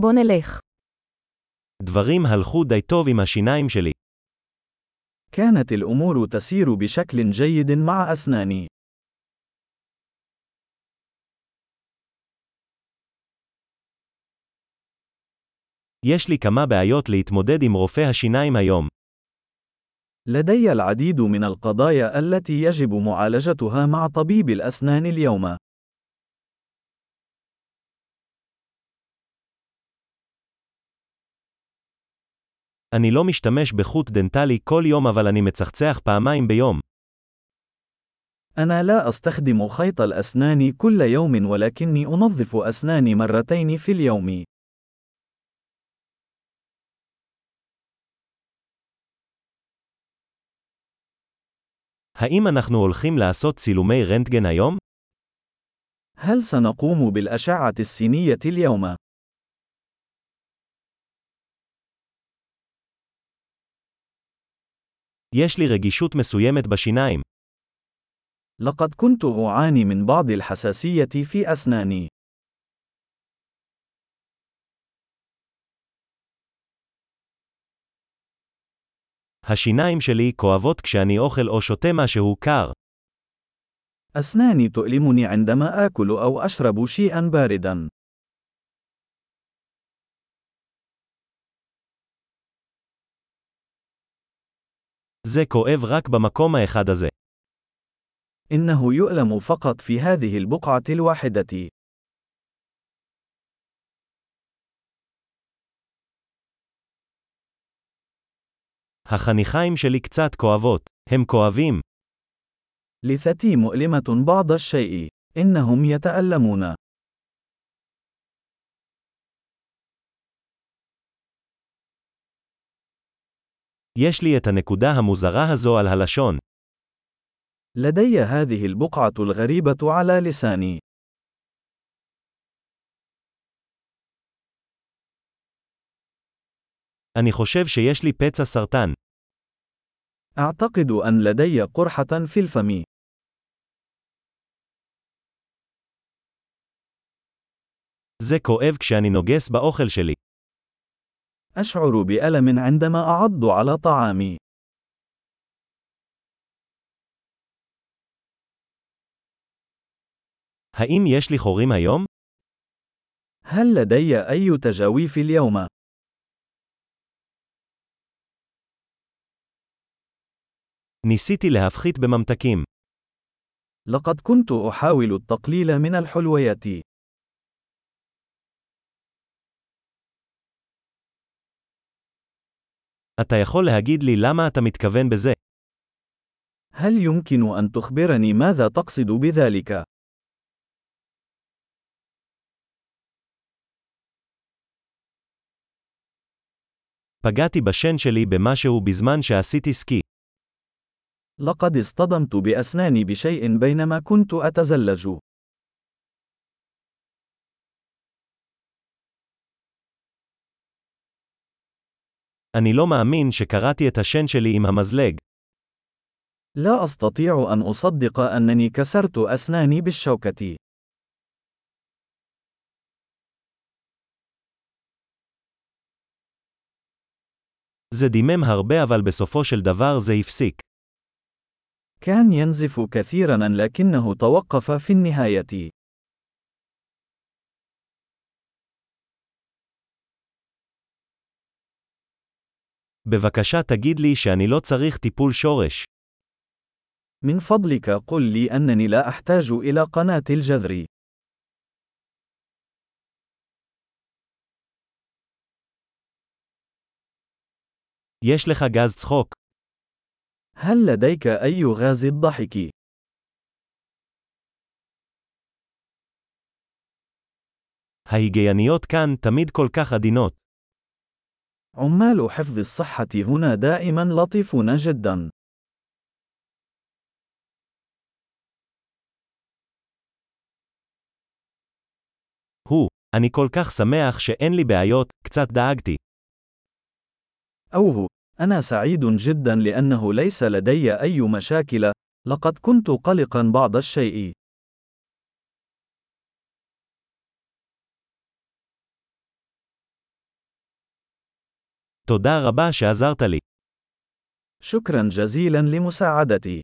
בוא נלך. דברים הלכו די טוב עם השיניים שלי. كانت الأمور تسير بشكل جيد مع أسناني. יש לי כמה בעיות להתמודד עם רופא השיניים היום. لدي العديد من القضايا التي يجب معالجتها مع طبيب الأسنان اليوم. אני לא משתמש בחוט דנטלי כל יום אבל אני מצחצח פעמיים ביום. أنا لا أستخدم خيط الأسنان كل يوم ولكني أنظف أسناني مرتين في اليوم. האם אנחנו הולכים לעשות צילומי רנטגן היום? هل سنقوم بالأشعة السينية اليوم؟ יש לי רגישות מסוימת בשיניים. لقد كنت أعاني من بعض الحساسية في أسناني. השיניים שלי כואבות כשאני אוכל או שותה משהו קר. أسناني تؤلمني عندما آكل أو أشرب شيئا باردا. זה כואב רק במקום האחד הזה. إنه يؤلم فقط في هذه البقعة الواحدة. החניכיים שלי קצת כואבות. הם כואבים. لثتي مؤلمة بعض الشيء. إنهم يتألمون. יש לי את הנקודה המוזרה הזו על הלשון. لدي هذه البقعة الغريبة على لساني. אני חושב שיש לי פצע סרטן. أعتقد أن لدي قرحة في الفم. זה כואב כשאני נוגס באוכל שלי. أشعر بألم عندما أعض على طعامي. האם יש לי חורים היום? هل لدي أي تجاويف اليوم؟ ניסיתי להפחית בממתקים. لقد كنت أحاول التقليل من الحلويات. אתה יכול להגיד לי למה אתה מתכוון בזה? هل يمكن أن تخبرني ماذا تقصد بذلك؟ פגעתי בשן שלי במשהו בזמן שעשיתי סקי. لقد اصطدمت بأسناني بشيء بينما كنت أتزلج. אני לא מאמין שקרעתי את השן שלי עם המזלג. لا أستطيع أن أصدق أنني كسرت أسناني بالشوكة. זה דימם הרבה אבל בסופו של דבר זה הפסיק. كان ينزف كثيرا لكنه توقف في النهاية. בבקשה תגיד לי שאני לא צריך טיפול שורש. من فضلك قل لي أنني لا أحتاج إلى قناة الجذر. יש לך גז צחוק. هل لديك أي غاز الضحك؟ ההיגייניות כאן תמיד כל כך עדינות. عمال حفظ الصحة هنا دائما لطيفون جدا. הוא, אני כל כך שמח שאין לי בעיות, קצת דאגתי. أوه، أنا سعيد جدا لأنه ليس لدي أي مشاكل، لقد كنت قلقا بعض الشيء. תודה רבה שעזרת לי. شكرا جزيلا لمساعدتي.